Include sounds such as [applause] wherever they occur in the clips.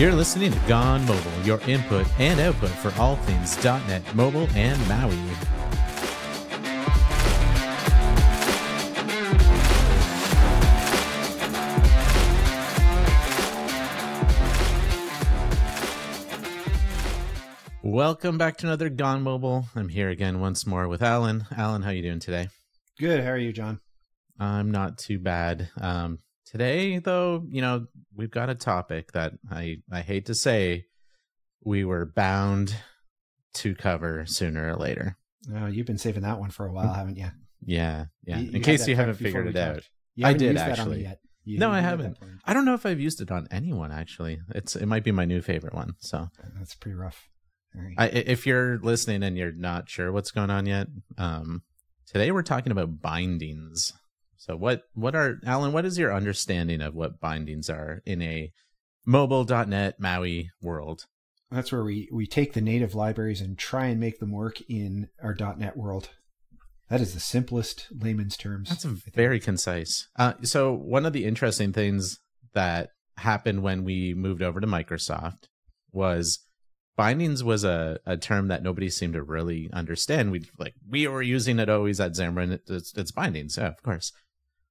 You're listening to Gone Mobile, your input and output for all things .NET Mobile and Maui. Welcome back to another Gone Mobile. I'm here again once more with Alan. Alan, how are you doing today? Good. How are you, John? I'm not too bad. Um, today, though, you know, we've got a topic that I I hate to say we were bound to cover sooner or later. Oh, you've been saving that one for a while, haven't you? Yeah, yeah. You- In you case you haven't figured it out. I did, used that on me actually. yet. You- No, I haven't. I don't know if I've used it on anyone actually. It's it might be my new favorite one. So That's pretty rough. All right. I, i- if you're listening and you're not sure what's going on yet, um, today we're talking about bindings. So what what are Alan? What is your understanding of what bindings are in a mobile.net Maui world? That's where we, we take the native libraries and try and make them work in our .NET world. That is the simplest layman's terms. That's very concise. Uh, so one of the interesting things that happened when we moved over to Microsoft was bindings was a, a term that nobody seemed to really understand. We like we were using it always at Xamarin. It's, it's bindings, yeah, of course.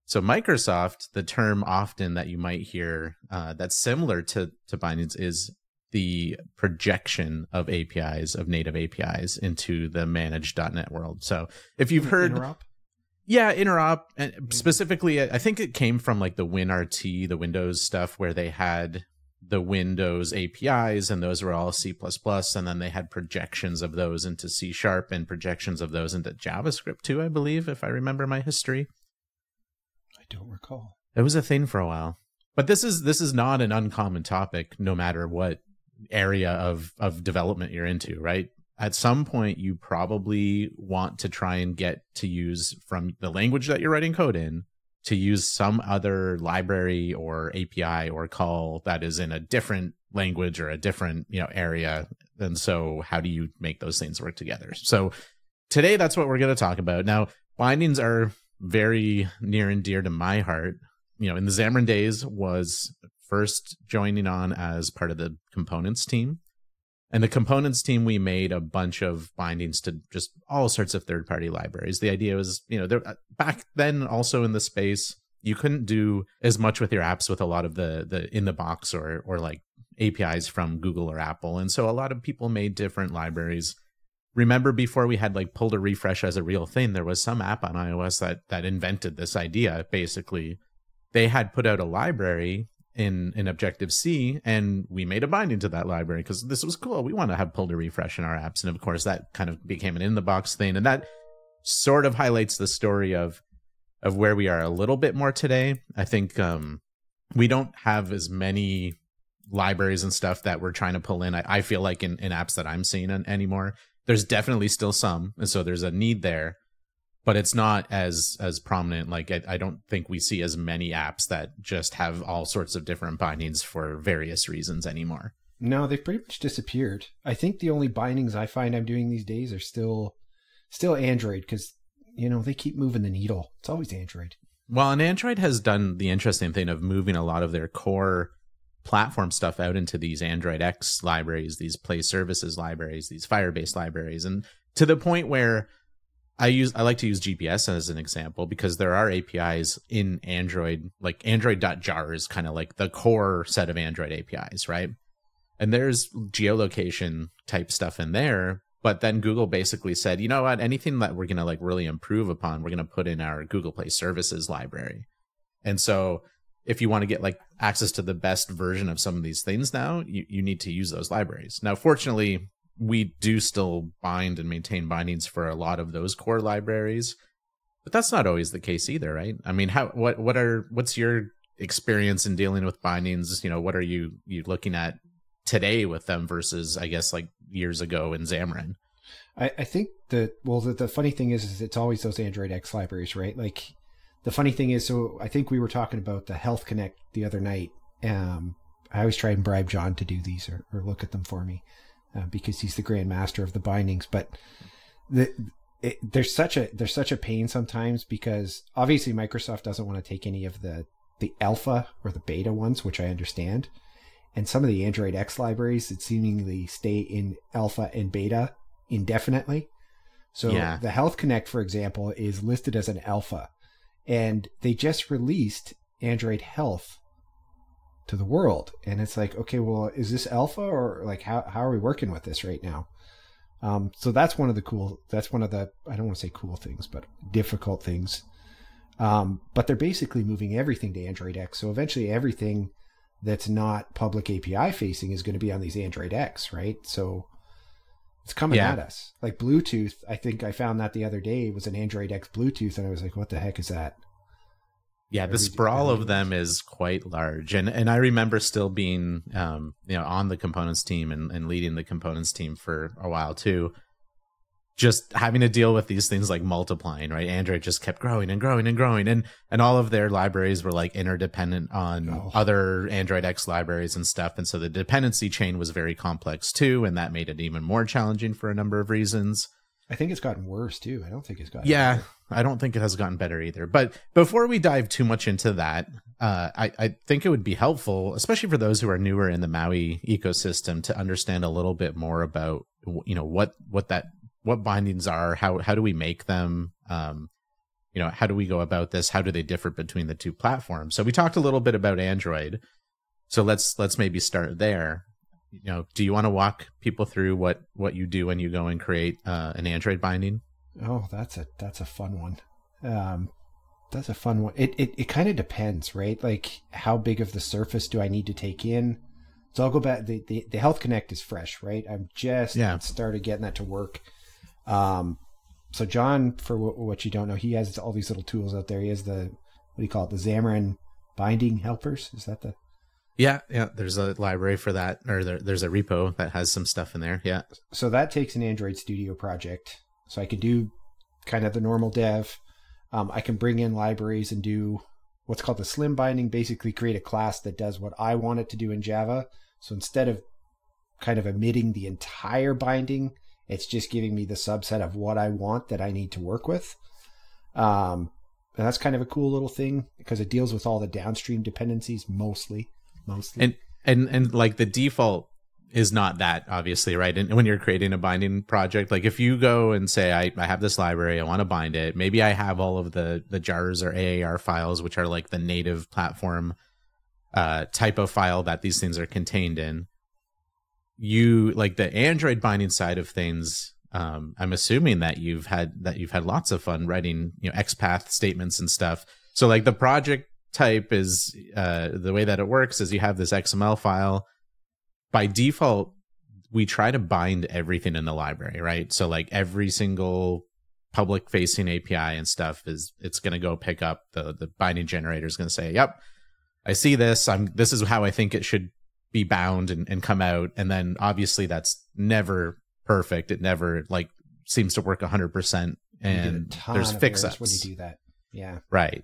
So Microsoft, the term often that you might hear uh, that's similar to to bindings is the projection of APIs of native APIs into the managed .NET world. So if you've heard Interop? yeah, interop, and specifically, I think it came from like the WinRT, the Windows stuff, where they had the Windows APIs, and those were all C++, and then they had projections of those into C Sharp and projections of those into JavaScript too, I believe, if I remember my history. Don't recall. It was a thing for a while, but this is this is not an uncommon topic, no matter what area of of development you're into, right? At some point, you probably want to try and get to use from the language that you're writing code in to use some other library or API or call that is in a different language or a different you know area. And so, how do you make those things work together? So, today that's what we're going to talk about. Now, bindings are very near and dear to my heart. You know, in the Xamarin days was first joining on as part of the components team. And the components team, we made a bunch of bindings to just all sorts of third party libraries. The idea was, you know, there uh, back then also in the space, you couldn't do as much with your apps with a lot of the the in the box or or like APIs from Google or Apple. And so a lot of people made different libraries. Remember before we had like pull to refresh as a real thing, there was some app on iOS that that invented this idea. Basically, they had put out a library in in Objective C, and we made a binding to that library because this was cool. We want to have pull to refresh in our apps, and of course that kind of became an in the box thing, and that sort of highlights the story of of where we are a little bit more today. I think um, we don't have as many libraries and stuff that we're trying to pull in. I, I feel like in, in apps that I'm seeing an, anymore, there's definitely still some, and so there's a need there, but it's not as as prominent. Like I, I don't think we see as many apps that just have all sorts of different bindings for various reasons anymore. No, they've pretty much disappeared. I think the only bindings I find I'm doing these days are still still Android because you know they keep moving the needle. It's always Android. Well, and Android has done the interesting thing of moving a lot of their core platform stuff out into these Android X libraries, these Play Services libraries, these Firebase libraries, and to the point where I use I like to use GPS as an example because there are APIs in Android, like Android.jar is kind of like the core set of Android APIs, right? And there's geolocation type stuff in there, but then Google basically said, you know what, anything that we're gonna like really improve upon, we're gonna put in our Google Play Services library. And so if you want to get like access to the best version of some of these things now, you, you need to use those libraries. Now, fortunately, we do still bind and maintain bindings for a lot of those core libraries, but that's not always the case either, right? I mean, how what what are what's your experience in dealing with bindings? You know, what are you you looking at today with them versus I guess like years ago in Xamarin? I, I think that well the, the funny thing is, is it's always those Android X libraries, right? Like the funny thing is, so I think we were talking about the Health Connect the other night. Um, I always try and bribe John to do these or, or look at them for me uh, because he's the grand master of the bindings. But the it, there's such a there's such a pain sometimes because obviously Microsoft doesn't want to take any of the the alpha or the beta ones, which I understand. and some of the Android X libraries that seemingly stay in alpha and beta indefinitely. So Yeah. the Health Connect, for example, is listed as an alpha, and they just released Android Health to the world, and it's like, okay, well, is this alpha or like how how are we working with this right now? Um, so that's one of the cool. That's one of the I don't want to say cool things, but difficult things. Um, but they're basically moving everything to Android X. So eventually, everything that's not public API facing is going to be on these Android X, right? So it's coming Yeah. at us. Like Bluetooth, I think I found that the other day was an Android X Bluetooth, and I was like, "What the heck is that?" Yeah, the sprawl of them is quite large, and and I remember still being, um, you know, on the components team and, and leading the components team for a while too. Just having to deal with these things like multiplying, right? Android just kept growing and growing and growing, and and all of their libraries were like interdependent on Oh. other Android X libraries and stuff, and so the dependency chain was very complex too, and that made it even more challenging for a number of reasons. I think it's gotten worse too. I don't think it's gotten Yeah, better. I don't think it has gotten better either. But before we dive too much into that, uh, I, I think it would be helpful, especially for those who are newer in the Maui ecosystem, to understand a little bit more about you know what what that what bindings are, how how do we make them, um, you know, how do we go about this, how do they differ between the two platforms? So we talked a little bit about Android, so let's let's maybe start there. You know, do you want to walk people through what what you do when you go and create uh, an Android binding? Oh, that's a that's a fun one. Um, that's a fun one. It it, it kind of depends, right? Like how big of the surface do I need to take in? So I'll go back. The the, the Health Connect is fresh, right? I'm just Yeah. started getting that to work. Um, so John, for what, what you don't know, he has all these little tools out there. He has the what do you call it? The Xamarin binding helpers. Is that the Yeah, yeah. There's a library for that, or there, there's a repo that has some stuff in there. Yeah, so that takes an Android Studio project. So I could do kind of the normal dev. Um, I can bring in libraries and do what's called the slim binding, basically create a class that does what I want it to do in Java. So instead of kind of emitting the entire binding, it's just giving me the subset of what I want that I need to work with. Um, and that's kind of a cool little thing because it deals with all the downstream dependencies mostly. Mostly. and and and like the default is not that obviously right. And when you're creating a binding project, like if you go and say I, I have this library, I want to bind it. Maybe I have all of the the jars or AAR files, which are like the native platform uh, type of file that these things are contained in. You like the Android binding side of things. Um, I'm assuming that you've had that you've had lots of fun writing, you know, XPath statements and stuff. So like the project type is uh, the way that it works is you have this XML file. By default, we try to bind everything in the library, right? So like every single public facing API and stuff is it's going to go pick up the the binding generator is going to say, "Yep, I see this. I'm this is how I think it should be bound and, and come out." And then obviously that's never perfect. It never like seems to work 100% You get a and there's of fix errors ups. when you do that. Yeah. Right.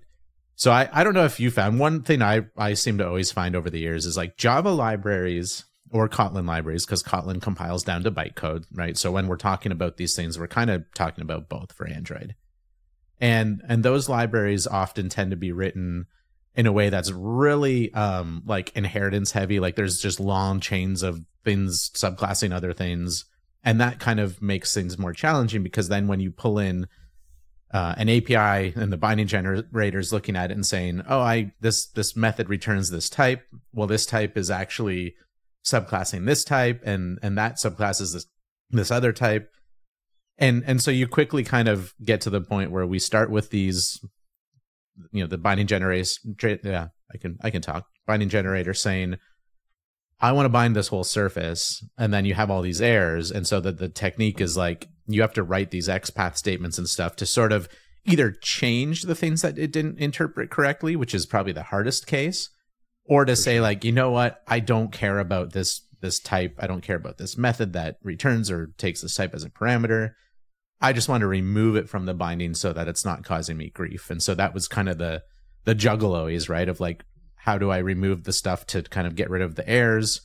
So I, I don't know if you found one thing I, I seem to always find over the years is like Java libraries or Kotlin libraries, because Kotlin compiles down to bytecode, right? So when we're talking about these things, we're kind of talking about both for Android. And and those libraries often tend to be written in a way that's really um like inheritance heavy. Like there's just long chains of things subclassing other things. And that kind of makes things more challenging because then when you pull in uh, an API and the binding generator is looking at it and saying, "Oh, I this this method returns this type. Well, this type is actually subclassing this type, and and that subclass is this this other type." And and so you quickly kind of get to the point where we start with these, you know, the binding generator. Yeah, I can I can talk binding generator saying, I want to bind this whole surface, and then you have all these errors, and so that the technique is like you have to write these XPath statements and stuff to sort of either change the things that it didn't interpret correctly, which is probably the hardest case, or to say like, you know what, I don't care about this this type, I don't care about this method that returns or takes this type as a parameter. I just want to remove it from the binding so that it's not causing me grief. And so that was kind of the the juggaloies, right? Of like, how do I remove the stuff to kind of get rid of the errors,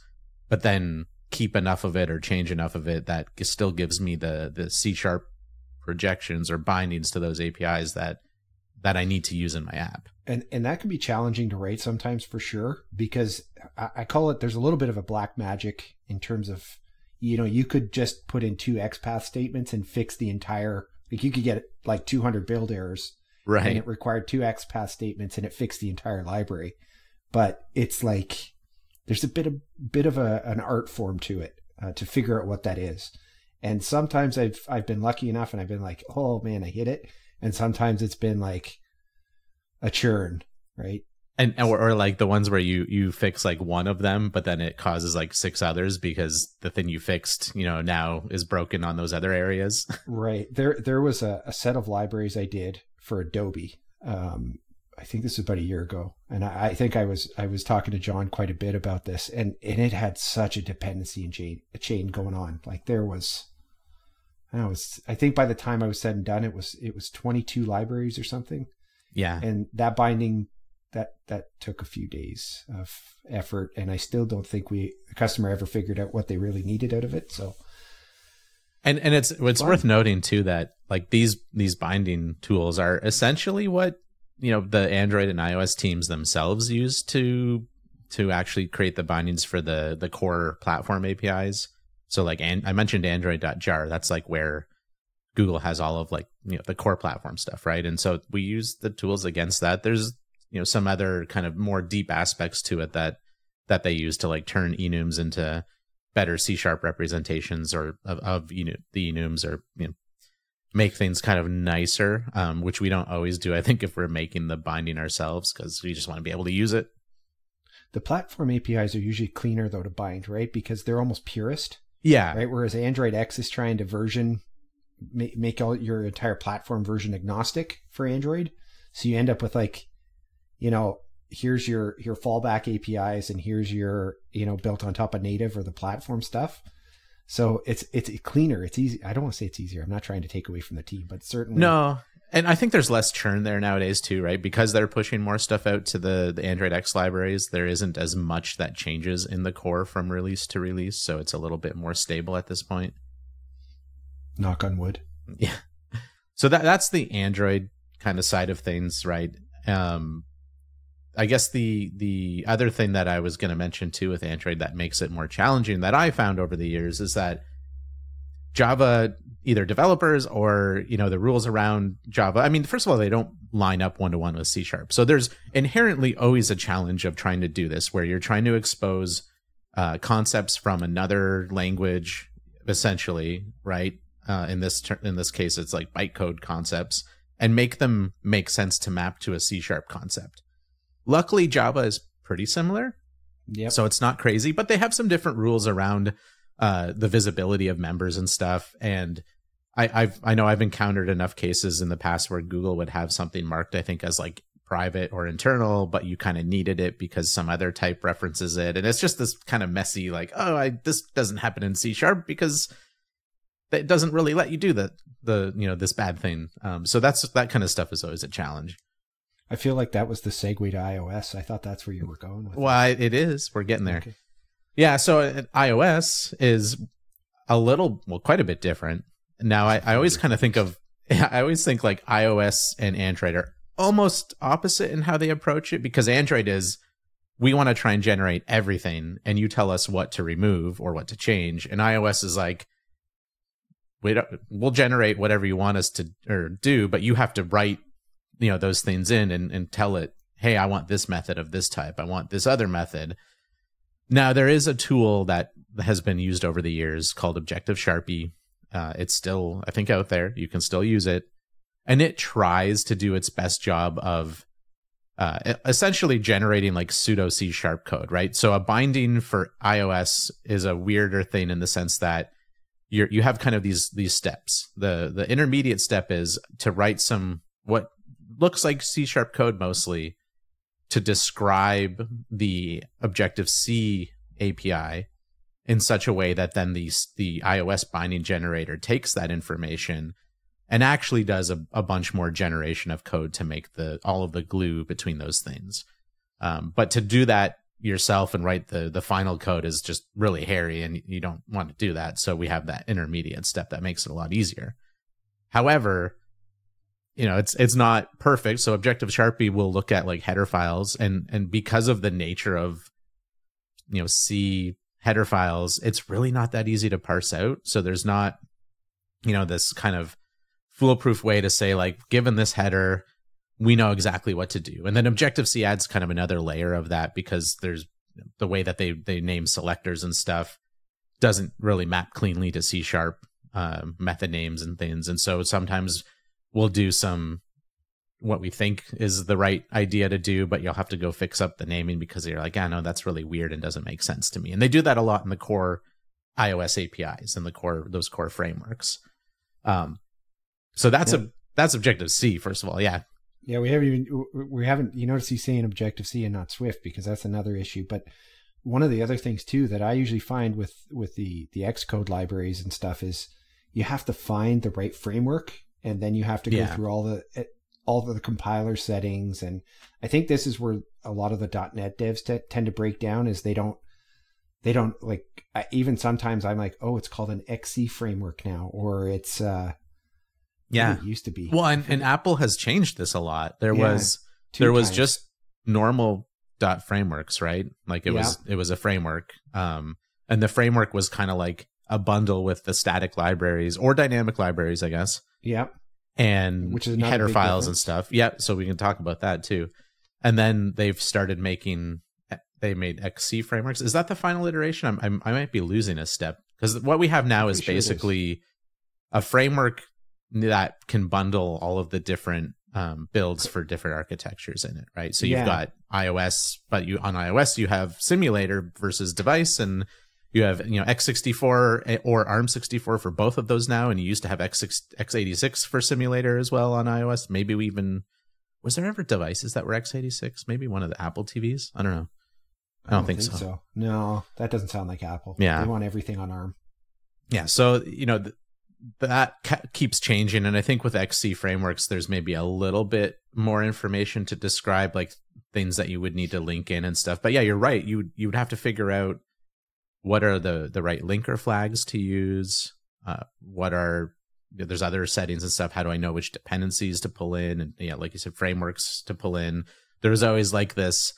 but then keep enough of it or change enough of it that still gives me the the C sharp projections or bindings to those APIs that that I need to use in my app. and and that can be challenging to write sometimes for sure because I, I call it. There's a little bit of a black magic in terms of you know you could just put in two XPath statements and fix the entire. Like you could get like 200 build errors, right? And it required two XPath statements and it fixed the entire library. But it's like there's a bit of bit of a, an art form to it uh, to figure out what that is. And sometimes I've I've been lucky enough and I've been like, oh man, I hit it. And sometimes it's been like a churn, right? And or, or like the ones where you you fix like one of them, but then it causes like six others because the thing you fixed, you know, now is broken on those other areas. [laughs] right. There there was a, a set of libraries I did for Adobe. Um, I think this was about a year ago, and I, I, think I was I was talking to John quite a bit about this, and and it had such a dependency and chain a chain going on. Like there was, I was I think by the time I was said and done, it was it was twenty two libraries or something. Yeah, and that binding that that took a few days of effort, and I still don't think we the customer ever figured out what they really needed out of it. So. And and it's it's worth noting too that like these these binding tools are essentially what you know the Android and iOS teams themselves use to to actually create the bindings for the the core platform APIs. So like and I mentioned Android.jar, that's like where Google has all of like you know the core platform stuff, right? And so we use the tools against that. There's you know some other kind of more deep aspects to it that that they use to like turn enums into better C sharp representations or of, of you know, the enums or you know make things kind of nicer, um, which we don't always do. I think if we're making the binding ourselves because we just want to be able to use it. The platform APIs are usually cleaner though to bind, right? Because they're almost purist. Yeah. Right. Whereas Android X is trying to version make, make all your entire platform version agnostic for Android. So you end up with like, you know, here's your your fallback APIs and here's your you know built on top of native or the platform stuff. So it's it's cleaner. It's easy. I don't want to say it's easier. I'm not trying to take away from the team, but certainly no. And I think there's less churn there nowadays too, right? Because they're pushing more stuff out to the the Android X libraries. There isn't as much that changes in the core from release to release, so it's a little bit more stable at this point. Knock on wood. Yeah. [laughs] So that that's the Android kind of side of things, right? Um, I guess the the other thing that I was going to mention too with Android that makes it more challenging that I found over the years is that Java either developers or you know the rules around Java. I mean, first of all, they don't line up one to one with C sharp, so there's inherently always a challenge of trying to do this where you're trying to expose uh, concepts from another language, essentially, right? Uh, in this ter- in this case, it's like bytecode concepts, and make them make sense to map to a C sharp concept. Luckily, Java is pretty similar. Yeah. So it's not crazy, but they have some different rules around uh, the visibility of members and stuff. And I, I've I know I've encountered enough cases in the past where Google would have something marked, I think, as like private or internal, but you kind of needed it because some other type references it, and it's just this kind of messy, like, oh, I this doesn't happen in C sharp because it doesn't really let you do the the you know this bad thing. Um, so that's that kind of stuff is always a challenge. I feel like that was the segue to iOS. I thought that's where you were going with. Well, it, it is. We're getting there. Okay. Yeah. So uh, iOS is a little, well, quite a bit different. Now, I, I always kind of think of, [laughs] I always think like iOS and Android are almost opposite in how they approach it because Android is, we want to try and generate everything and you tell us what to remove or what to change. And iOS is like, we we'll generate whatever you want us to or do, but you have to write you know those things in and, and tell it hey i want this method of this type. I want this other method. Now there is a tool that has been used over the years called objective sharpie. Uh, it's still i think out there. You can still use it. And it tries to do its best job of uh, essentially generating like pseudo C sharp code, right? So a binding for iOS is a weirder thing in the sense that you you have kind of these these steps. The the intermediate step is to write some what looks like C sharp code mostly to describe the Objective C API in such a way that then the the iOS binding generator takes that information and actually does a, a bunch more generation of code to make the all of the glue between those things. Um, but to do that yourself and write the the final code is just really hairy, and you don't want to do that. So we have that intermediate step that makes it a lot easier. However, you know it's it's not perfect so objective sharpie will look at like header files and and because of the nature of you know C header files, it's really not that easy to parse out. So there's not, you know, this kind of foolproof way to say like, given this header, we know exactly what to do. And then Objective C adds kind of another layer of that because there's the way that they they name selectors and stuff doesn't really map cleanly to C sharp uh, method names and things. And so sometimes we'll do some what we think is the right idea to do, but you'll have to go fix up the naming because you're like, I ah, know that's really weird and doesn't make sense to me. And they do that a lot in the core iOS APIs and the core those core frameworks. Um, so that's yeah. a that's Objective C first of all. Yeah, yeah. We haven't even we haven't you notice he's saying Objective C and not Swift because that's another issue. But one of the other things too that I usually find with with the the Xcode libraries and stuff is you have to find the right framework and then you have to go yeah. through all the all the compiler settings. And i think this is where a lot of the. net devs t- tend to break down is they don't they don't like I, even sometimes i'm like oh it's called an xc framework now or it's uh yeah. it used to be. Well and, and apple has changed this a lot. There yeah, was there was just normal dot frameworks right? Like it yeah. was it was a framework um and the framework was kind of like a bundle with the static libraries or dynamic libraries i guess yeah and which is header files difference. and stuff. Yeah, so we can talk about that too. And then they've started making they made XC frameworks. Is that the final iteration? I'm, I'm i might be losing a step because what we have now is basically is. a framework that can bundle all of the different um, builds for different architectures in it, right? So you've yeah. got iOS, but you on iOS you have simulator versus device, and you have you know x64 eh, or arm64 for both of those now and you used to have x x86 for simulator as well on ios. Maybe we even was there ever devices that were x86 maybe one of the apple tvs i don't know. I don't, I don't think, think so. so. no that doesn't sound like apple. Yeah. They want everything on arm. Yeah so you know th- that ca- keeps changing and i think with xc frameworks there's maybe a little bit more information to describe like things that you would need to link in and stuff. But yeah you're right. You you would have to figure out what are the the right linker flags to use? Uh, what are there's other settings and stuff. How do i know which dependencies to pull in? And yeah like you said frameworks to pull in. There's always like this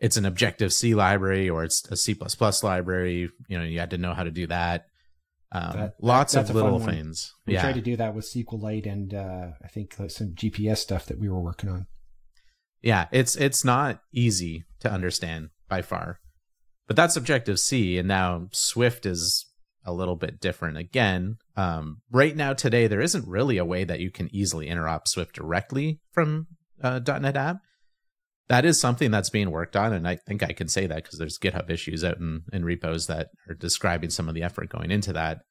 it's an objective c library or it's a c++ library. You know you had to know how to do that. Um, that, lots of little things. We yeah. tried to do that with sqlite and uh, i think some gps stuff that we were working on. Yeah it's it's not easy to understand by far but that's Objective C, and now Swift is a little bit different again. Um, right now, today, there isn't really a way that you can easily interop Swift directly from uh, .NET App. That is something that's being worked on, and I think I can say that because there's GitHub issues out in, in repos that are describing some of the effort going into that.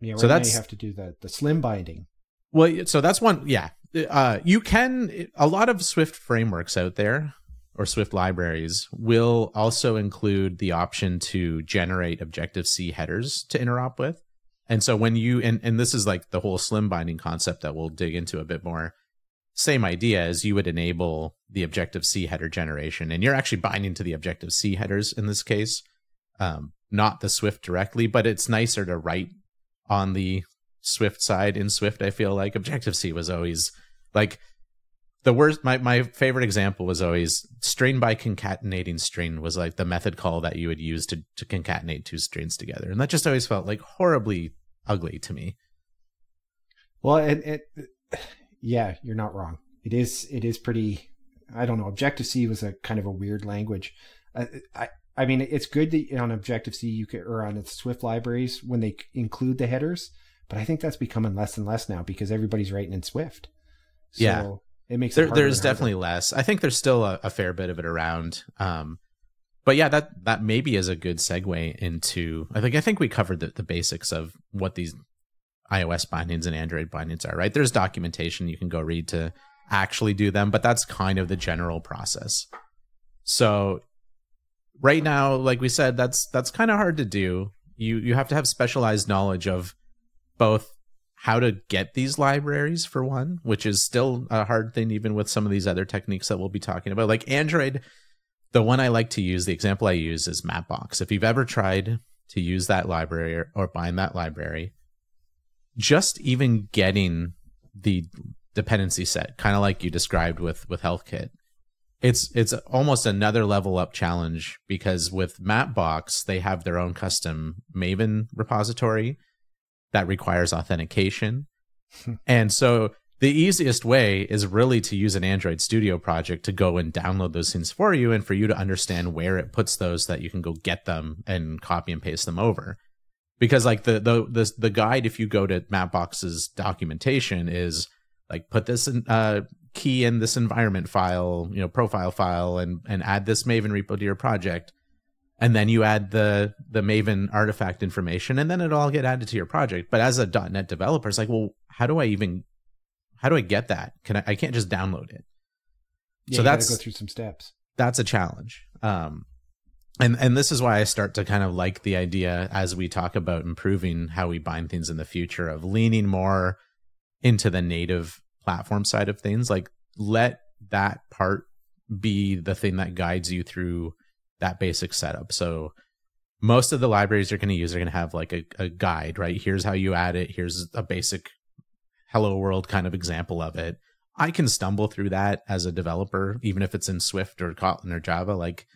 Yeah, right so that's you have to do the the slim binding. Well, so that's one. Yeah, uh, you can. A lot of Swift frameworks out there or Swift libraries will also include the option to generate Objective C headers to interop with. And so when you and, and this is like the whole slim binding concept that we'll dig into a bit more. Same idea as you would enable the Objective C header generation, and you're actually binding to the Objective C headers in this case, um, not the Swift directly. But it's nicer to write on the Swift side in Swift. I feel like Objective C was always like the worst my, my favorite example was always string by concatenating string was like the method call that you would use to, to concatenate two strings together. And that just always felt like horribly ugly to me. Well it, it yeah you're not wrong. It is it is pretty i don't know objective c was a kind of a weird language. I i, I mean it's good that on objective c you could or on the swift libraries when they include the headers but i think that's becoming less and less now because everybody's writing in swift. So, yeah it makes there, it there's definitely less. I think there's still a, a fair bit of it around. Um, but yeah, that that maybe is a good segue into. I think I think we covered the, the basics of what these iOS bindings and Android bindings are. Right? There's documentation you can go read to actually do them, but that's kind of the general process. So right now, like we said, that's that's kind of hard to do. You you have to have specialized knowledge of both how to get these libraries for one, which is still a hard thing even with some of these other techniques that we'll be talking about. Like Android, the one I like to use, the example I use is Mapbox. If you've ever tried to use that library or, or bind that library, just even getting the dependency set, kind of like you described with with HealthKit, it's it's almost another level up challenge because with Mapbox they have their own custom Maven repository that requires authentication. and so the easiest way is really to use an Android Studio project to go and download those things for you and for you to understand where it puts those that you can go get them and copy and paste them over. Because like the the the, the guide if you go to Mapbox's documentation is like put this in, uh, key in this environment file, you know, profile file, and and add this Maven repo to your project, and then you add the the Maven artifact information, and then it'll all get added to your project. But as a .NET developer, it's like, well, how do I even how do I get that? Can I? I can't just download it. Yeah, so that's go through some steps. That's a challenge. Um, and and this is why I start to kind of like the idea as we talk about improving how we bind things in the future of leaning more into the native platform side of things like let that part be the thing that guides you through that basic setup. So most of the libraries you're going to use are going to have like a, a guide right? Here's how you add it. Here's a basic hello world kind of example of it. I can stumble through that as a developer even if it's in swift or kotlin or java like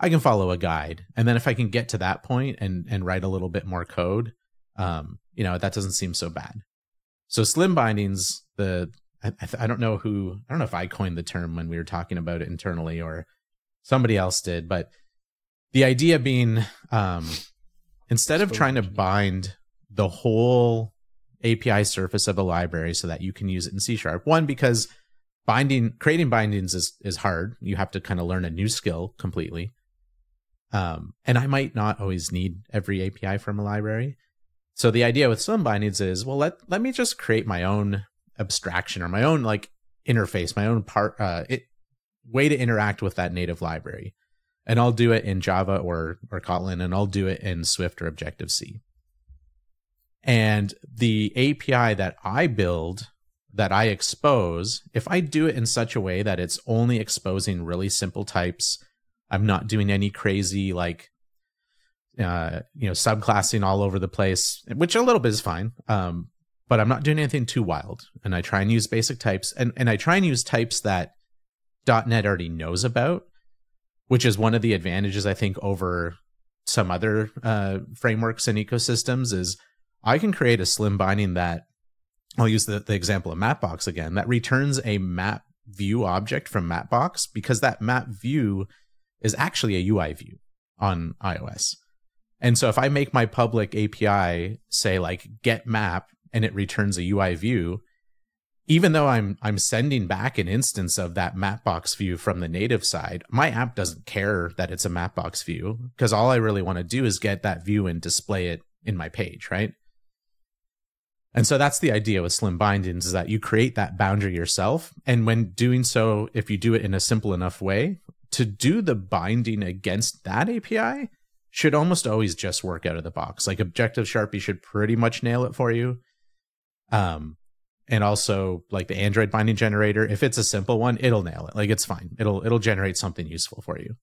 i can follow a guide. And then if i can get to that point and and write a little bit more code um you know that doesn't seem so bad. So slim bindings, the I, I, don't know who I don't know if I coined the term when we were talking about it internally or somebody else did, but the idea being um, instead of trying to bind the whole API surface of a library so that you can use it in C sharp, one because binding creating bindings is is hard. You have to kind of learn a new skill completely. Um, and I might not always need every API from a library. So the idea with slim bindings is, well, let let me just create my own abstraction or my own like interface, my own part uh, it, way to interact with that native library, and I'll do it in Java or or Kotlin, and I'll do it in Swift or Objective C. And the API that I build, that I expose, if I do it in such a way that it's only exposing really simple types, I'm not doing any crazy like uh, you know, subclassing all over the place, which a little bit is fine. Um, but I'm not doing anything too wild. And I try and use basic types and, and I try and use types that .NET already knows about, which is one of the advantages I think over some other uh, frameworks and ecosystems is I can create a slim binding that I'll use the, the example of Mapbox again that returns a map view object from Mapbox because that map view is actually a UI view on iOS. And so if I make my public API say like get map and it returns a UI view, even though I'm I'm sending back an instance of that Mapbox view from the native side, my app doesn't care that it's a Mapbox view because all I really want to do is get that view and display it in my page, right? And so that's the idea with slim bindings is that you create that boundary yourself. And when doing so, if you do it in a simple enough way, to do the binding against that API, should almost always just work out of the box. Like Objective Sharpie should pretty much nail it for you. Um, and also like the Android binding generator, if it's a simple one, it'll nail it. Like it's fine. It'll it'll generate something useful for you.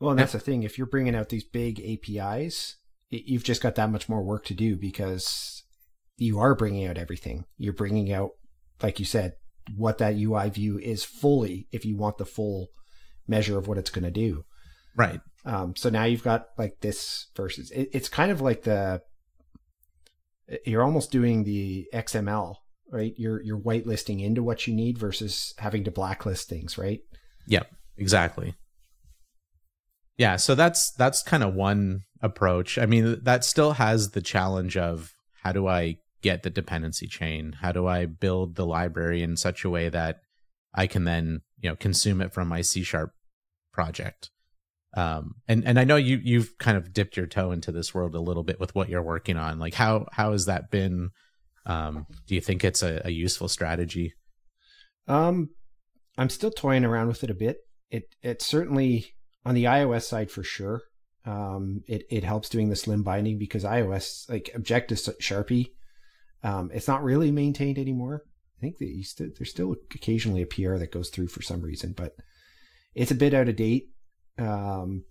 Well, and that's the thing. If you're bringing out these big APIs, you've just got that much more work to do because you are bringing out everything. You're bringing out, like you said, what that UI view is fully if you want the full measure of what it's going to do. Right. Um, so now you've got like this versus it, it's kind of like the you're almost doing the XML, right? You're you're whitelisting into what you need versus having to blacklist things, right? Yep, exactly. Yeah, so that's that's kind of one approach. I mean, that still has the challenge of how do I get the dependency chain? How do I build the library in such a way that I can then, you know, consume it from my C sharp project? um and and i know you you've kind of dipped your toe into this world a little bit with what you're working on like how how has that been um do you think it's a, a useful strategy? Um i'm still toying around with it a bit. It it certainly on the ios side for sure. Um it it helps doing the slim binding because ios like objective sharpie um it's not really maintained anymore. I think that st- there's still occasionally a pr that goes through for some reason but it's a bit out of date. Um,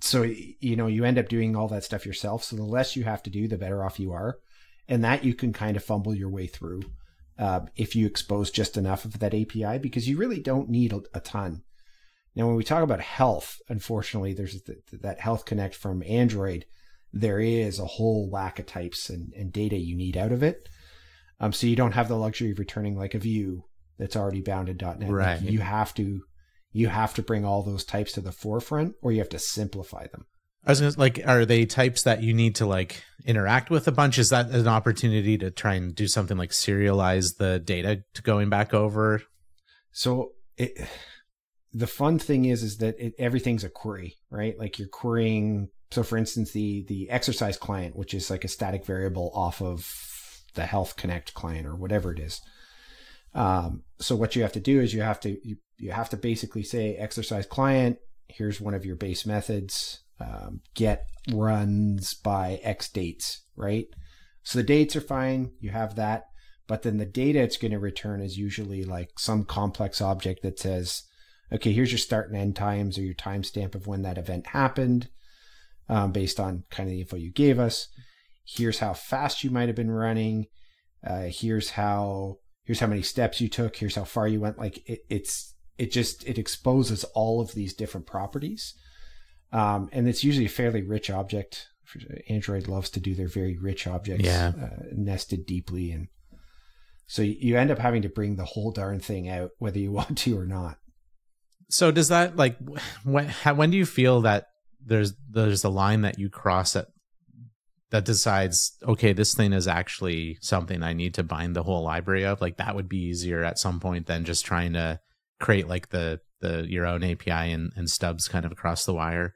so you know you end up doing all that stuff yourself. So the less you have to do, the better off you are, and that you can kind of fumble your way through. uh, if you expose just enough of that API because you really don't need a, a ton. Now, when we talk about health, unfortunately, there's the, that Health Connect from Android. There is a whole lack of types and, and data you need out of it. Um, so you don't have the luxury of returning like a view that's already bound in .NET. Right. Like you have to you have to bring all those types to the forefront, or you have to simplify them. I was gonna, like, are they types that you need to like interact with a bunch? Is that an opportunity to try and do something like serialize the data to going back over? So it, the fun thing is, is that it, everything's a query, right? Like you're querying. So for instance, the the exercise client, which is like a static variable off of the Health Connect client or whatever it is. Um, so what you have to do is you have to you, you have to basically say exercise client. Here's one of your base methods. Um, get runs by X dates, right? So the dates are fine. You have that, but then the data it's going to return is usually like some complex object that says, okay, here's your start and end times or your timestamp of when that event happened, um, based on kind of the info you gave us. Here's how fast you might have been running. Uh, here's how here's how many steps you took. Here's how far you went. Like it, it's it just it exposes all of these different properties um, and it's usually a fairly rich object android loves to do their very rich objects Yeah. uh, nested deeply and so you end up having to bring the whole darn thing out whether you [laughs] want to or not So does that like when how, when do you feel that there's there's a line that you cross that that decides okay this thing is actually something I need to bind the whole library of like that would be easier at some point than just trying to create like the the your own API and, and stubs kind of across the wire.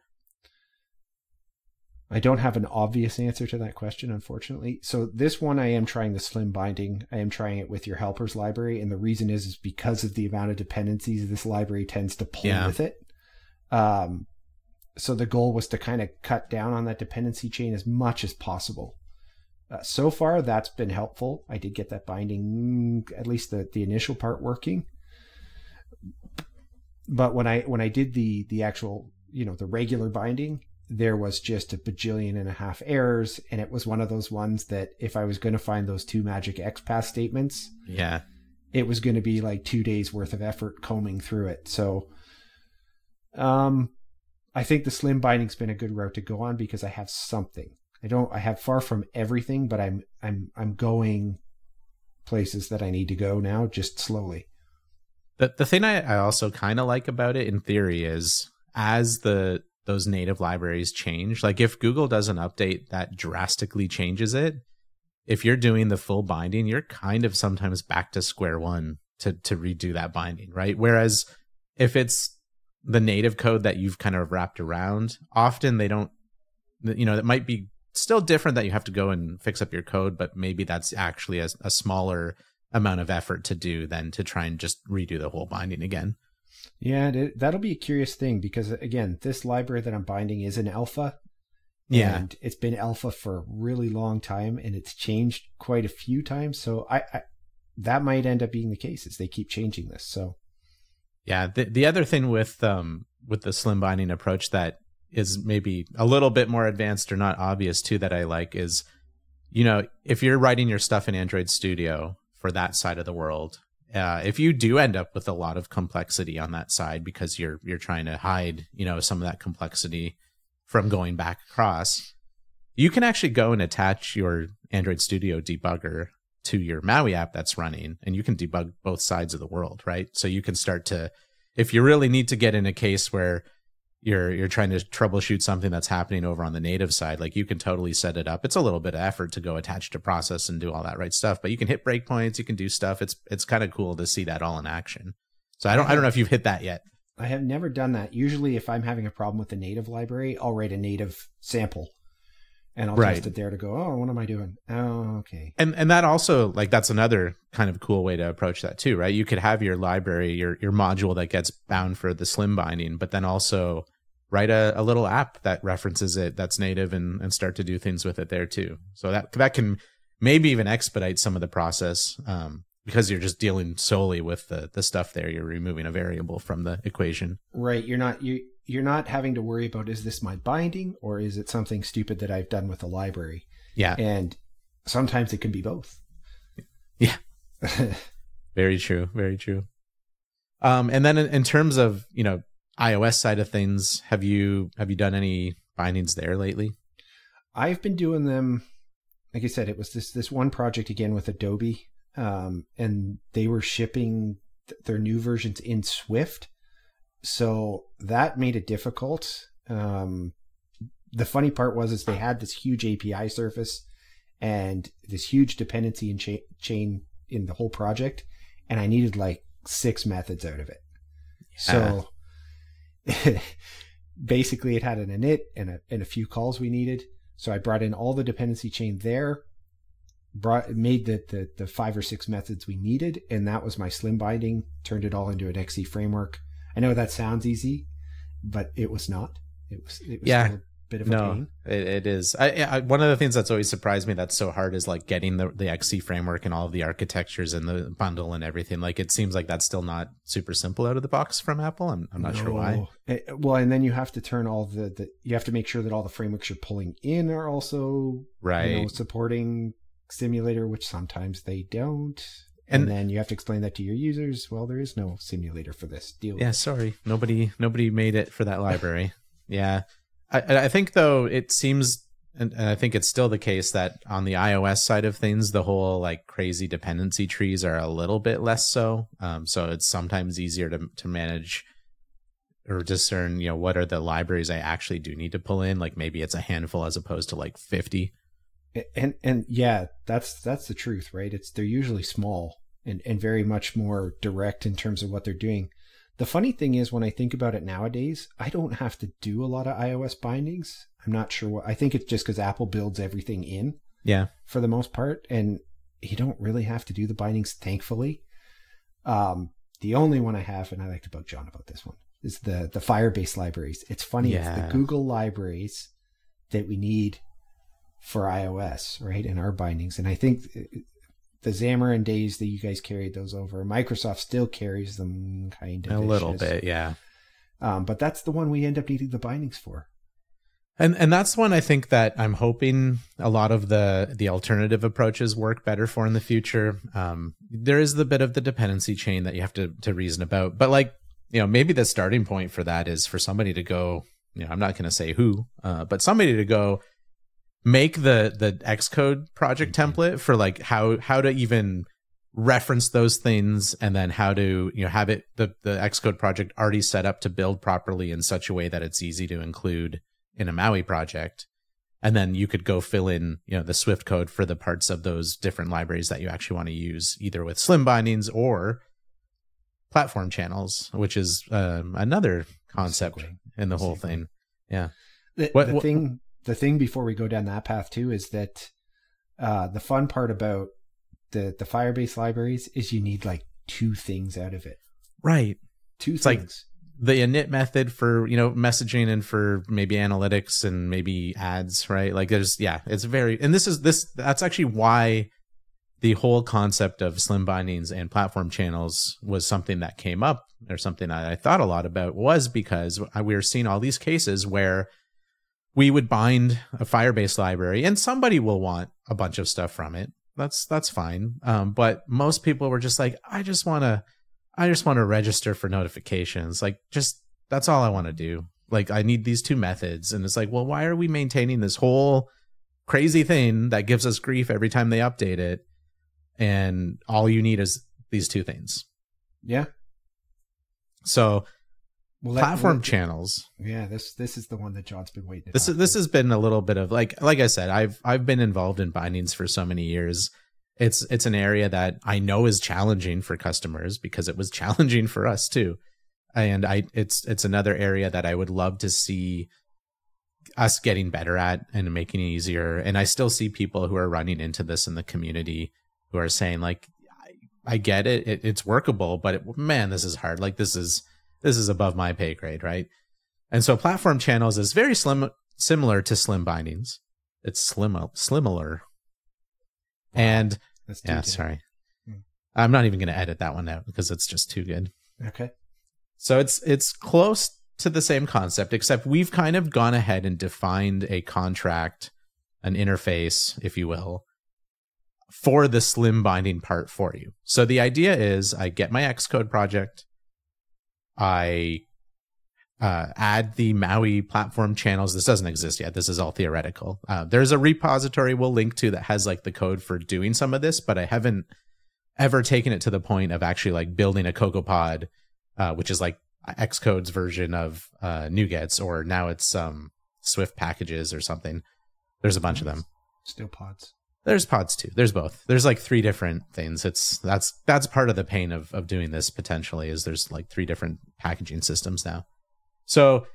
I don't have an obvious answer to that question, unfortunately. So this one, I am trying the slim binding. I am trying it with your helpers library, and the reason is is because of the amount of dependencies this library tends to pull Yeah. with it. Um, so the goal was to kind of cut down on that dependency chain as much as possible. Uh, so far, that's been helpful. I did get that binding, mm, at least the the initial part working. But when I when I did the the actual you know the regular binding, there was just a bajillion and a half errors, and it was one of those ones that if I was going to find those two magic XPath statements, Yeah. it was going to be like two days worth of effort combing through it. So, um, I think the slim binding's been a good route to go on because I have something. I don't. I have far from everything, but I'm I'm I'm going places that I need to go now, just slowly. The the thing I, I also kind of like about it in theory is as the those native libraries change, like if Google does an update that drastically changes it, if you're doing the full binding, you're kind of sometimes back to square one to to redo that binding, right? Whereas if it's the native code that you've kind of wrapped around, often they don't you know, it might be still different that you have to go and fix up your code, but maybe that's actually a, a smaller amount of effort to do than to try and just redo the whole binding again. Yeah, that'll be a curious thing because again, this library that I'm binding is an alpha. Yeah. and it's been alpha for a really long time, and it's changed quite a few times. So I, I that might end up being the case as they keep changing this. So Yeah. The the other thing with um with the slim binding approach that is maybe a little bit more advanced or not obvious too that I like is you know, if you're writing your stuff in Android Studio for that side of the world, uh, if you do end up with a lot of complexity on that side because you're you're trying to hide, you know, some of that complexity from going back across, you can actually go and attach your Android Studio debugger to your Maui app that's running, and you can debug both sides of the world, right? So you can start to, if you really need to get in a case where you're you're trying to troubleshoot something that's happening over on the native side, like you can totally set it up. It's a little bit of effort to go attach to process and do all that right stuff, but you can hit breakpoints, you can do stuff. It's it's kind of cool to see that all in action. So I don't I don't know if you've hit that yet. I have never done that. Usually, if I'm having a problem with the native library, I'll write a native sample, and I'll Right. test it there to go. Oh, what am I doing? Oh, okay. and and that also like that's another kind of cool way to approach that too right you could have your library your your module that gets bound for the slim binding but then also write a, a little app that references it that's native and and start to do things with it there too so that that can maybe even expedite some of the process um because you're just dealing solely with the the stuff there you're removing a variable from the equation Right. You're not you you're not having to worry about is this my binding or is it something stupid that I've done with the library? yeah And sometimes it can be both. Yeah. [laughs] very true. Very true. Um, and then in, in terms of you know iOS side of things, have you have you done any bindings there lately? I've been doing them. Like I said, it was this this one project again with Adobe, um, and they were shipping th- their new versions in Swift, so that made it difficult. Um, the funny part was is they had this huge API surface and this huge dependency and cha- chain in the whole project, and I needed like six methods out of it. So [laughs] basically, it had an init and a, and a few calls we needed. So I brought in all the dependency chain there, brought made the, the the five or six methods we needed, and that was my slim binding. Turned it all into an XC framework. I know that sounds easy, but it was not. It was. It was Yeah. bit of a No, pain. it, it is. I, I one of the things that's always surprised me that's so hard is like getting the the XC framework and all of the architectures and the bundle and everything. Like it seems like that's still not super simple out of the box from Apple. I'm I'm not sure why. No. Eh, Well, and then you have to turn all the, the you have to make sure that all the frameworks you're pulling in are also Right. you know, supporting simulator, which sometimes they don't. And- And, then you have to explain that to your users. Well, there is no simulator for this. Deal Yeah, sorry. Nobody nobody made it for that library. [laughs] yeah. I I think though it seems and, and I think it's still the case that on the iOS side of things, the whole like crazy dependency trees are a little bit less so. Um, so it's sometimes easier to to manage or discern, you know, what are the libraries I actually do need to pull in. Like maybe it's a handful as opposed to like fifty. And and yeah, that's that's the truth, right? It's they're usually small and and very much more direct in terms of what they're doing. The funny thing is, when I think about it nowadays, I don't have to do a lot of iOS bindings. I'm not sure what. I think it's just because Apple builds everything in Yeah. for the most part, and you don't really have to do the bindings, thankfully. Um, the only one I have, and I like to bug Jon about this one, is the the Firebase libraries. It's funny, it's the Google libraries that we need for iOS, right? In our bindings, and I think the Xamarin days that you guys carried those over, Microsoft still carries them kind of A little bit, yeah. Um, but that's the one we end up needing the bindings for. And and that's one I think that I'm hoping a lot of the the alternative approaches work better for in the future. Um, there is the bit of the dependency chain that you have to to reason about, but like you know maybe the starting point for that is for somebody to go. You know, I'm not going to say who, uh, but somebody to go make the the Xcode project template for like how how to even reference those things and then how to you know have it the the Xcode project already set up to build properly in such a way that it's easy to include in a Maui project. And then you could go fill in, you know, the Swift code for the parts of those different libraries that you actually want to use, either with slim bindings or platform channels, which is um, another concept in the whole thing. Yeah. The, What- the what- thing, the thing before we go down that path too is that uh, the fun part about the the Firebase libraries is you need like two things out of it. Right. Two It's like- things. The init method for, you know, messaging and for maybe analytics and maybe ads, right? Like there's, yeah, it's very, and this is, this, that's actually why the whole concept of slim bindings and platform channels was something that came up or something that I thought a lot about was because we were seeing all these cases where we would bind a Firebase library and somebody will want a bunch of stuff from it. That's that's fine. Um, but most people were just like, I just want to, I just want to register for notifications. Like, just that's all I want to do. Like, I need these two methods, and it's like, well, why are we maintaining this whole crazy thing that gives us grief every time they update it? And all you need is these two things. Yeah. So Well, platform channels. Yeah, this this is the one that Jon's been waiting. This is this has been a little bit of like like I said, I've I've been involved in bindings for so many years. It's it's an area that I know is challenging for customers because it was [laughs] challenging for us too. And I it's it's another area that I would love to see us getting better at and making it easier. And I still see people who are running into this in the community who are saying like I, I get it, it it's workable, but it, man, this is hard. Like this is this is above my pay grade, right? And so platform channels is very slim, similar to slim bindings. It's slim, similar. And Let's yeah, it. sorry, Hmm. I'm not even going to edit that one out because it's just too good. Okay. So it's it's close to the same concept, except we've kind of gone ahead and defined a contract, an interface, if you will, for the slim binding part for you. So the idea is I get my Xcode project, I uh, add the Maui platform channels. This doesn't exist yet. This is all theoretical. Uh, there's a repository we'll link to that has like the code for doing some of this, but I haven't ever taken it to the point of actually like building a CocoaPod, uh, which is like Xcode's version of uh, NuGets, or now it's um, Swift packages or something. There's a bunch of them. Still pods. There's pods too. There's both. There's like three different things. It's that's that's part of the pain of of doing this potentially is there's like three different packaging systems now. So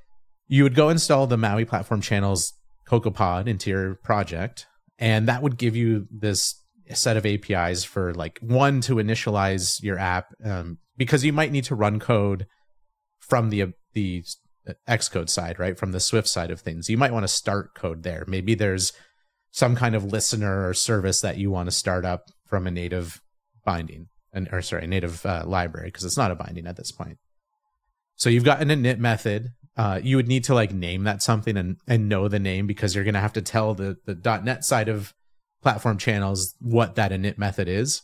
you would go install the Maui platform channels CocoaPod into your project, and that would give you this set of APIs for like one to initialize your app um, because you might need to run code from the the Xcode side, right? From the Swift side of things. You might want to start code there. Maybe there's some kind of listener or service that you want to start up from a native binding, and or sorry, a native uh, library because it's not a binding at this point. So you've got an init method. Uh, you would need to like name that something and and know the name because you're going to have to tell the the .NET side of platform channels what that init method is.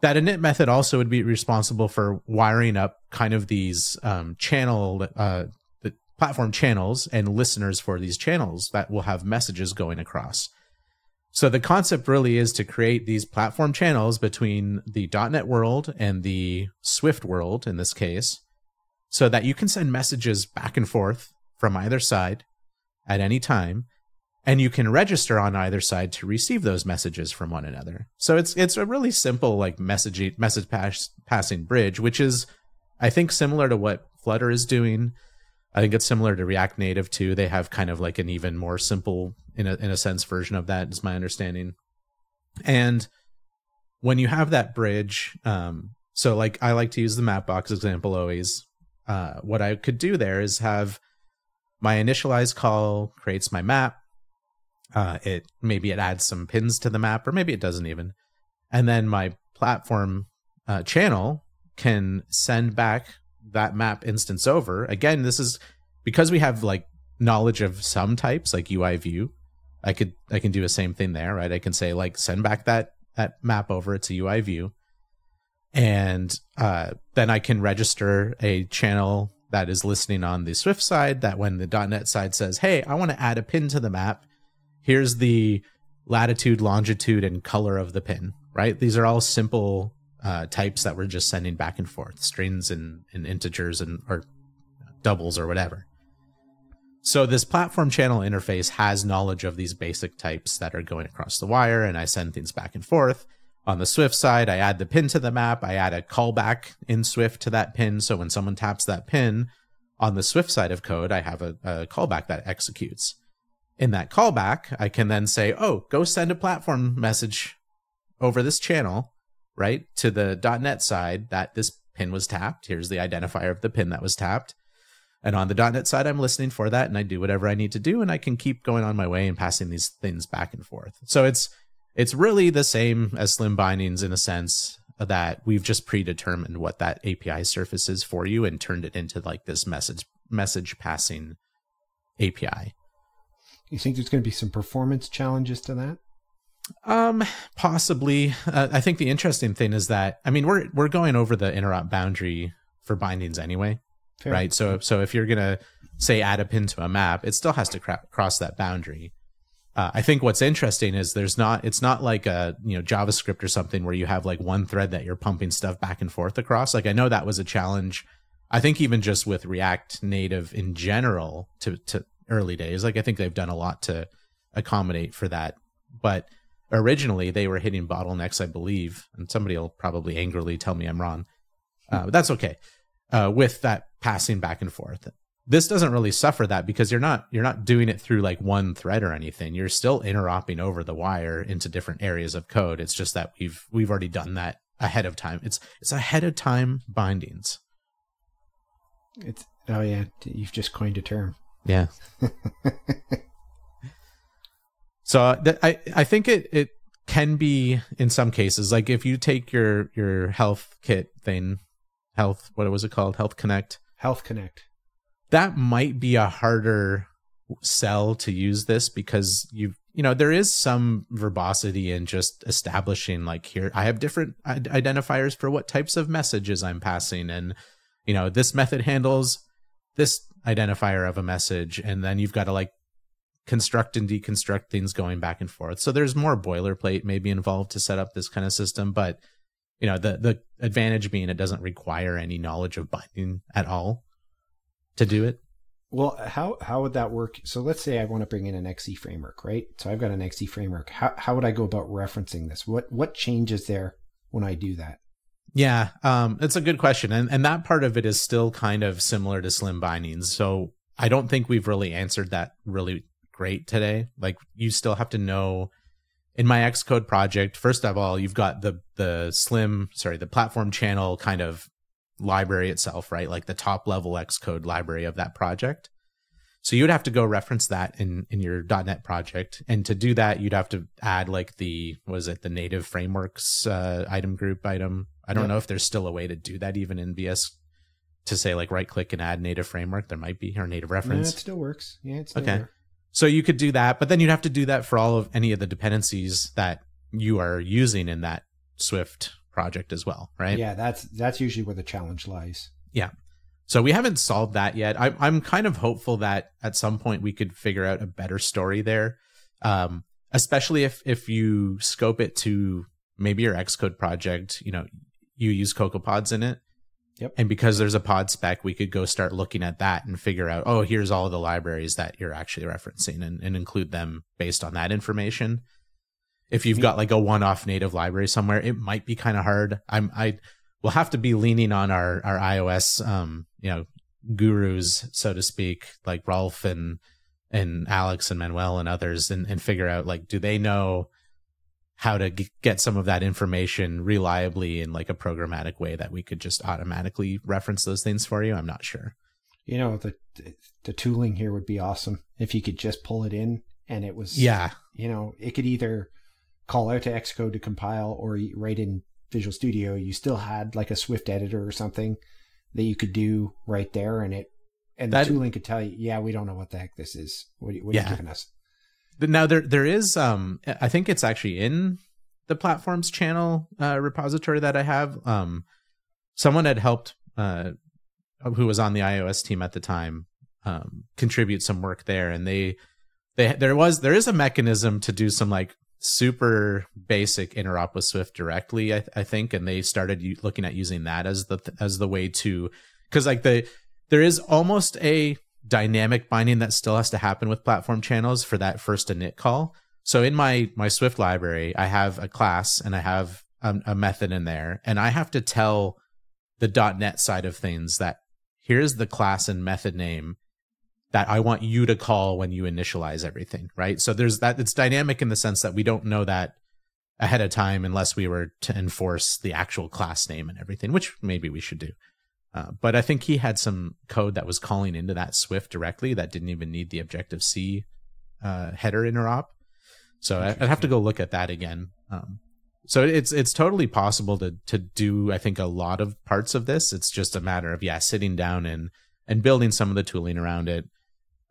That init method also would be responsible for wiring up kind of these um, channel uh, the platform channels and listeners for these channels that will have messages going across. So the concept really is to create these platform channels between the .NET world and the Swift world in this case, so that you can send messages back and forth from either side at any time and you can register on either side to receive those messages from one another. So it's it's a really simple like message message pass, passing bridge which is I think similar to what Flutter is doing. I think it's similar to React Native too. They have kind of like an even more simple in a in a sense version of that is my understanding. And when you have that bridge um so like I like to use the Mapbox example always uh, what I could do there is have my initialize call creates my map. Uh, it maybe it adds some pins to the map, or maybe it doesn't even. And then my platform uh, channel can send back that map instance over. Again, this is because we have like knowledge of some types like UI view. I could I can do the same thing there, right? I can say like send back that that map over. It's a UI view and uh, then I can register a channel that is listening on the Swift side. That when the .NET side says, "Hey, I want to add a pin to the map," here's the latitude, longitude, and color of the pin. Right? These are all simple uh, types that we're just sending back and forth, strings and, and integers and or doubles or whatever. So this platform channel interface has knowledge of these basic types that are going across the wire, and I send things back and forth. On the Swift side, I add the pin to the map. I add a callback in Swift to that pin. So when someone taps that pin on the Swift side of code, I have a, a callback that executes. In that callback, I can then say, oh, go send a platform message over this channel, right, to the .NET side that this pin was tapped. Here's the identifier of the pin that was tapped. And on the .NET side, I'm listening for that and I do whatever I need to do and I can keep going on my way and passing these things back and forth. So it's it's really the same as slim bindings in a sense that we've just predetermined what that API surface is for you and turned it into like this message message passing API. You think there's going to be some performance challenges to that? Um, possibly. Uh, I think the interesting thing is that I mean we're we're going over the interop boundary for bindings anyway, Fair. right? So so if you're gonna say add a pin to a map, it still has to cra- cross that boundary uh, I think what's interesting is there's not it's not like a you know JavaScript or something where you have like one thread that you're pumping stuff back and forth across. Like I know that was a challenge. I think even just with React Native in general to to early days, like I think they've done a lot to accommodate for that. But originally they were hitting bottlenecks, I believe, and somebody will probably angrily tell me I'm wrong. Uh, but that's okay. Uh, with that passing back and forth. This doesn't really suffer that because you're not you're not doing it through like one thread or anything. You're still interoping over the wire into different areas of code. It's just that we've we've already done that ahead of time. It's it's ahead of time bindings. It's oh yeah you've just coined a term. Yeah [laughs] so uh, th- i i think it it can be in some cases like if you take your your health kit thing health what was it called? Health connect. Health connect. That might be a harder sell to use this because you you know, there is some verbosity in just establishing like here I have different identifiers for what types of messages I'm passing and you know, this method handles this identifier of a message and then you've got to like construct and deconstruct things going back and forth. So there's more boilerplate maybe involved to set up this kind of system, but you know, the the advantage being it doesn't require any knowledge of binding at all to do it. Well, how how would that work? So let's say I want to bring in an XC framework, right? So I've got an XC framework. How how would I go about referencing this? What what changes there when I do that? Yeah, um, it's a good question, and and that part of it is still kind of similar to slim bindings. So I don't think we've really answered that really great today. Like you still have to know. In my Xcode project, first of all, you've got the the slim, sorry, the platform channel kind of library itself, right? Like the top level Xcode library of that project. So you'd have to go reference that in in your .NET project, and to do that, you'd have to add like the was it the native frameworks uh, item group item. I don't know if there's still a way to do that even in VS to say like right click and add native framework. There might be or native reference. No, it still works. Yeah, it's okay. There. So you could do that, but then you'd have to do that for all of any of the dependencies that you are using in that Swift project as well, right? Yeah, that's that's usually where the challenge lies. Yeah. So we haven't solved that yet. I'm I'm kind of hopeful that at some point we could figure out a better story there, um, especially if if you scope it to maybe your Xcode project. You know, you use CocoaPods in it. Yep. And because there's a pod spec, we could go start looking at that and figure out, oh, here's all the libraries that you're actually referencing and, and include them based on that information if you've got like a one-off native library somewhere, it might be kind of hard. I'm I will have to be leaning on our our iOS um you know gurus so to speak, like Rolf and and Alex and Manuel and others, and and figure out like do they know how to g- get some of that information reliably in like a programmatic way that we could just automatically reference those things for you. I'm not sure. You know the the tooling here would be awesome if you could just pull it in and it was yeah you know it could either call out to Xcode to compile or right in Visual Studio, you still had like a Swift editor or something that you could do right there, and it and that, the tooling could tell you, yeah, we don't know what the heck this is. What, what yeah. are you giving us? Now there there is um I think it's actually in the platforms channel uh, repository that I have. Um, someone had helped uh, who was on the iOS team at the time um, contribute some work there, and they they there was there is a mechanism to do some like super basic interop with Swift directly, I, I think, and they started looking at using that as the as the way to because like the there is almost a dynamic binding that still has to happen with platform channels for that first init call. So in my my Swift library, I have a class and I have a, a method in there, and I have to tell the .NET side of things that here's the class and method name that I want you to call when you initialize everything, right? So there's that it's dynamic in the sense that we don't know that ahead of time unless we were to enforce the actual class name and everything, which maybe we should do. Uh, but I think he had some code that was calling into that Swift directly that didn't even need the Objective C uh, header interop. So I'd have to go look at that again. Um, so it's it's totally possible to to do I think a lot of parts of this. It's just a matter of yeah sitting down and and building some of the tooling around it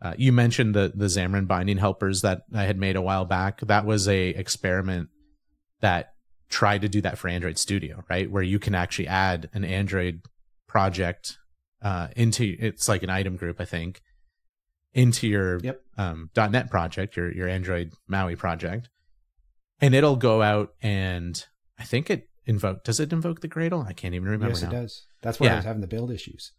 uh, you mentioned the the Xamarin binding helpers that I had made a while back. That was a experiment that tried to do that for Android Studio, right? Where you can actually add an Android project uh, into it's like an item group, I think, into your yep. um, .NET project, your your Android MAUI project, and it'll go out and I think it invoke. Does it invoke the Gradle? I can't even remember. Yes, now. it does. That's why yeah. I was having the build issues.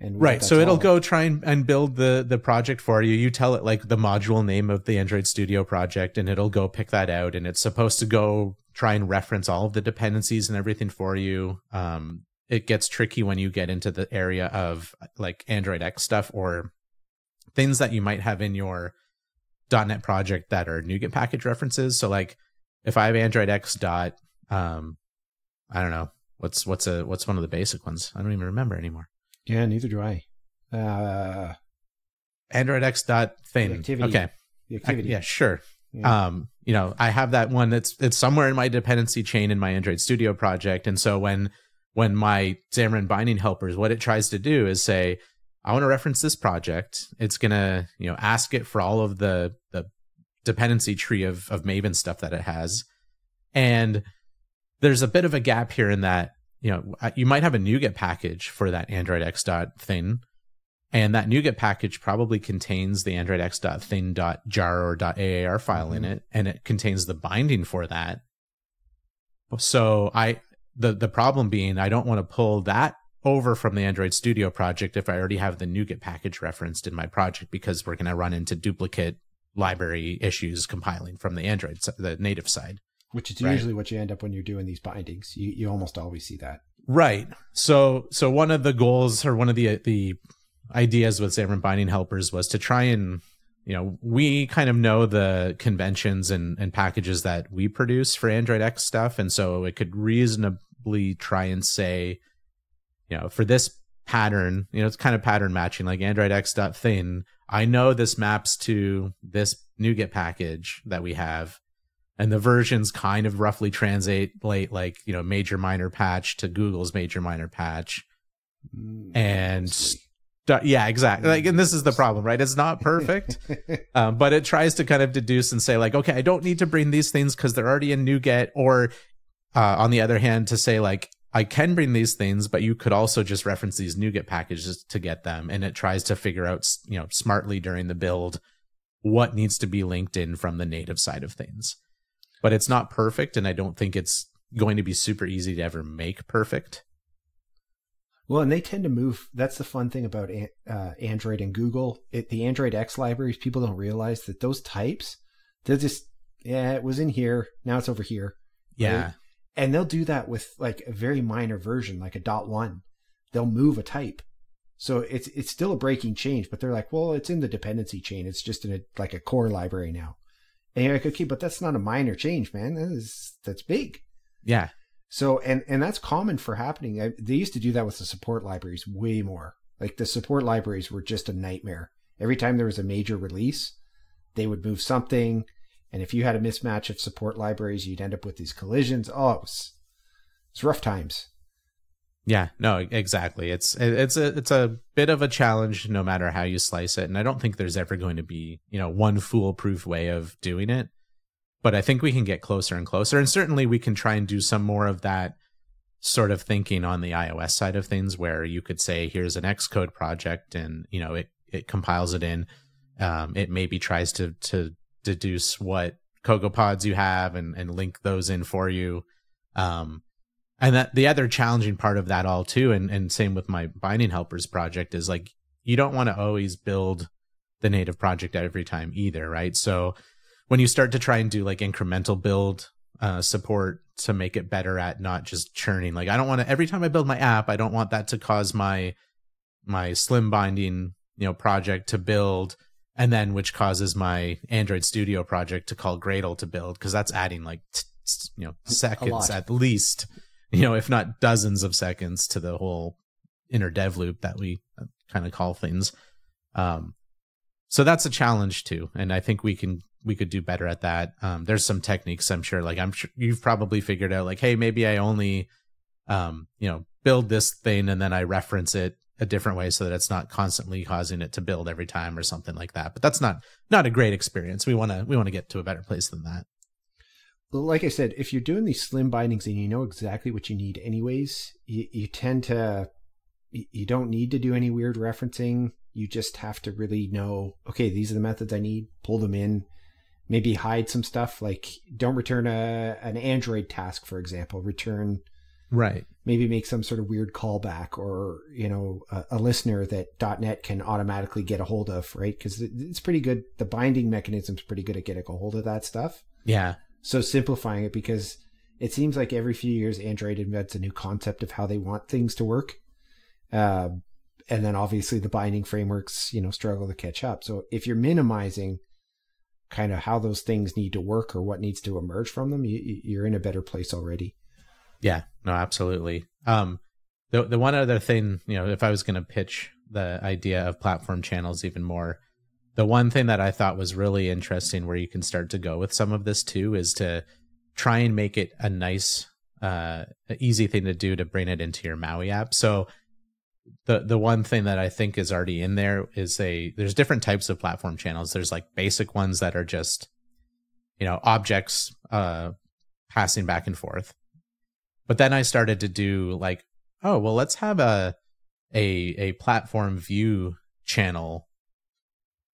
And right, so it'll all. go try and, and build the the project for you. You tell it like the module name of the Android Studio project, and it'll go pick that out. And it's supposed to go try and reference all of the dependencies and everything for you. Um, it gets tricky when you get into the area of like Android X stuff or things that you might have in your .NET project that are NuGet package references. So like if I have Android X dot, um, I don't know what's what's a what's one of the basic ones. I don't even remember anymore. Yeah, neither do I. Uh, Android X dot thing. Activity. Okay. The activity. I, yeah, sure. Yeah. Um, you know, I have that one that's it's somewhere in my dependency chain in my Android Studio project, and so when when my Xamarin binding helpers, what it tries to do is say, I want to reference this project. It's gonna, you know, ask it for all of the the dependency tree of of Maven stuff that it has, and there's a bit of a gap here in that you know you might have a NuGet package for that Android X dot thing, and that NuGet package probably contains the Android X dot thing dot jar or dot AAR file mm-hmm. in it, and it contains the binding for that. So I the the problem being I don't want to pull that over from the Android Studio project if I already have the NuGet package referenced in my project because we're going to run into duplicate library issues compiling from the Android the native side. Which is right? usually what you end up when you're doing these bindings. You you almost always see that. Right. So so one of the goals or one of the the ideas with Xamarin Binding Helpers was to try and you know we kind of know the conventions and, and packages that we produce for Android X stuff, and so it could reasonably try and say, you know, for this pattern, you know, it's kind of pattern matching, like Android X dot thing. I know this maps to this NuGet package that we have, and the versions kind of roughly translate like you know major minor patch to Google's major minor patch, mm, and yeah exactly. Like and this is the problem right? It's not perfect [laughs] um, but it tries to kind of deduce and say like okay i don't need to bring these things because they're already in NuGet or uh, on the other hand to say like i can bring these things but you could also just reference these NuGet packages to get them and it tries to figure out you know smartly during the build what needs to be linked in from the native side of things. But it's not perfect and i don't think it's going to be super easy to ever make perfect well, and they tend to move. That's the fun thing about uh, Android and Google. It, the Android X libraries, people don't realize that those types, they're just, yeah, it was in here. Now it's over here. Yeah. Right? And they'll do that with like a very minor version, like a dot one. They'll move a type. So it's it's still a breaking change, but they're like, well, it's in the dependency chain. It's just in a like a core library now. And you're like, okay, but that's not a minor change, man. That is that's big. Yeah. So and and that's common for happening. I, they used to do that with the support libraries way more. Like the support libraries were just a nightmare. Every time there was a major release, they would move something, and if you had a mismatch of support libraries, you'd end up with these collisions. Oh, it's rough times. Yeah, no, exactly. It's it's a it's a bit of a challenge no matter how you slice it, and I don't think there's ever going to be you know one foolproof way of doing it but I think we can get closer and closer. And certainly we can try and do some more of that sort of thinking on the iOS side of things where you could say, here's an Xcode project and, you know, it, it compiles it in. Um, it maybe tries to, to deduce what CocoaPods you have and, and link those in for you. Um, and that the other challenging part of that all too, and, and same with my binding helpers project is like, you don't want to always build the native project every time either, right? So when you start to try and do like incremental build uh, support to make it better at not just churning. Like I don't want to every time I build my app, I don't want that to cause my my slim binding you know project to build and then which causes my Android Studio project to call Gradle to build because that's adding like t- t- you know seconds at least, you know if not dozens of seconds to the whole inner dev loop that we uh, kind of call things. Um, so that's a challenge too, and I think we can we could do better at that. Um, there's some techniques I'm sure, like I'm sure you've probably figured out, like, hey, maybe I only, um, you know, build this thing and then I reference it a different way so that it's not constantly causing it to build every time or something like that. But that's not not a great experience. We want to we want to get to a better place than that. Like I said, if you're doing these slim bindings and you know exactly what you need, anyways, you, you tend to you don't need to do any weird referencing. You just have to really know, okay, these are the methods I need, pull them in, maybe hide some stuff like don't return a an android task for example. Return right. maybe make some sort of weird callback or you know a, a listener that. net can automatically get a hold of right? Because it's pretty good. The binding mechanism's pretty good at getting a hold of that stuff. Yeah. So simplifying it because it seems like every few years android invents a new concept of how they want things to work. Uh, and then obviously the binding frameworks you know struggle to catch up. So if you're minimizing kind of how those things need to work or what needs to emerge from them, you, you're in a better place already. Yeah, no, absolutely. Um, the the one other thing, you know, if I was going to pitch the idea of platform channels even more, the one thing that I thought was really interesting, where you can start to go with some of this too, is to try and make it a nice, uh, easy thing to do to bring it into your Maui app. So the the one thing that I think is already in there is a there's different types of platform channels. There's like basic ones that are just you know objects uh passing back and forth but then i started to do like oh well let's have a a a platform view channel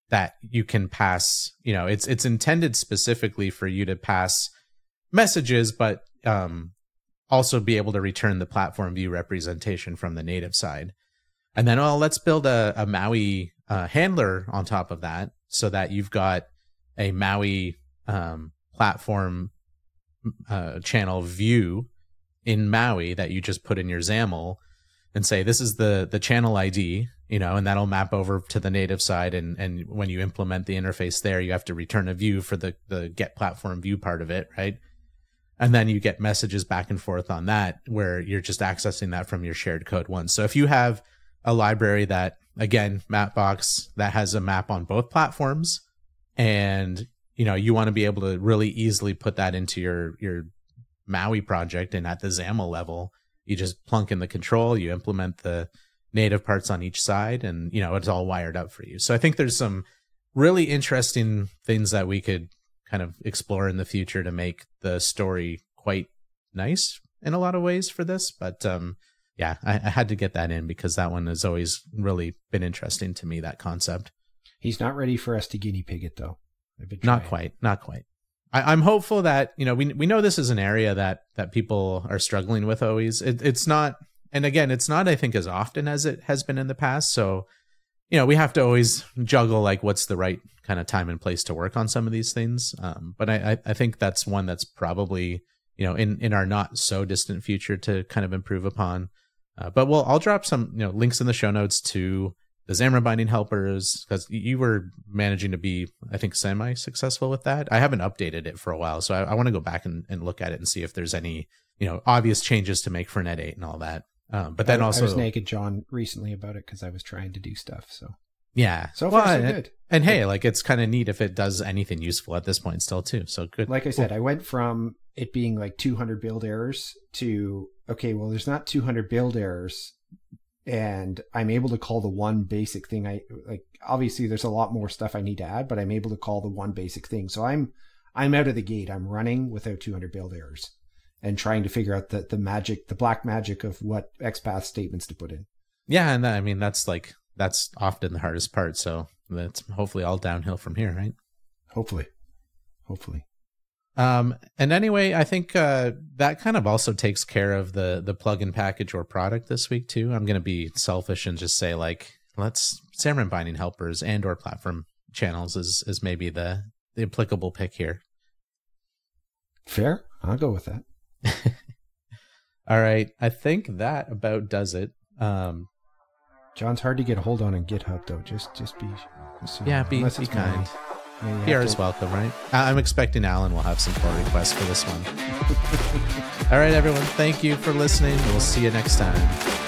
that you can pass you know it's it's intended specifically for you to pass messages but um also be able to return the platform view representation from the native side and then oh let's build a, a maui uh, handler on top of that so that you've got a maui um, platform uh, channel view in maui that you just put in your xaml and say this is the the channel id you know, and that'll map over to the native side. And, and when you implement the interface there, you have to return a view for the, the get platform view part of it, right? And then you get messages back and forth on that where you're just accessing that from your shared code once. So if you have a library that, again, Mapbox that has a map on both platforms. And you know you want to be able to really easily put that into your your maui project and at the xaml level you just plunk in the control you implement the native parts on each side and you know it's all wired up for you. So i think there's some really interesting things that we could kind of explore in the future to make the story quite nice in a lot of ways for this but um yeah I, I had to get that in because that one has always really been interesting to me that concept he's not ready for us to guinea pig it though not quite not quite I, am hopeful that you know we we know this is an area that that people are struggling with always. It, it's not and again, it's not I think as often as it has been in the past. So, you know, we have to always juggle like what's the right kind of time and place to work on some of these things. Um, but I, I think that's one that's probably you know in in our not so distant future to kind of improve upon. Uh, but we'll I'll drop some you know links in the show notes to the Xamarin binding helpers because you were managing to be I think semi successful with that. I haven't updated it for a while, so I, I want to go back and, and look at it and see if there's any you know obvious changes to make for Net 8 and all that. Um, but then I, also, I was naked Jon recently about it because I was trying to do stuff. So yeah, so far well, so good. And, hey, like it's kind of neat if it does anything useful at this point still too. So good. Like I said, I went from it being like 200 build errors to okay, well, there's not 200 build errors, and I'm able to call the one basic thing. I like obviously there's a lot more stuff I need to add, but I'm able to call the one basic thing. So I'm I'm out of the gate. I'm running without 200 build errors and trying to figure out the, the magic, the black magic of what XPath statements to put in. Yeah, and I mean that's like that's often the hardest part. So that's hopefully all downhill from here, right? Hopefully, hopefully. Um, and anyway, I think uh, that kind of also takes care of the the plugin package or product this week too. I'm going to be selfish and just say like let's Xamarin binding helpers and or platform channels is is maybe the the applicable pick here. Fair, I'll go with that. [laughs] All right. I think that about does it. Um, Jon's hard to get a hold on in GitHub though. Just just be yeah, be, be kind. Yeah, PR is welcome, right? I'm expecting Allan will have some pull requests for this one. [laughs] All right, everyone. Thank you for listening. We'll see you next time.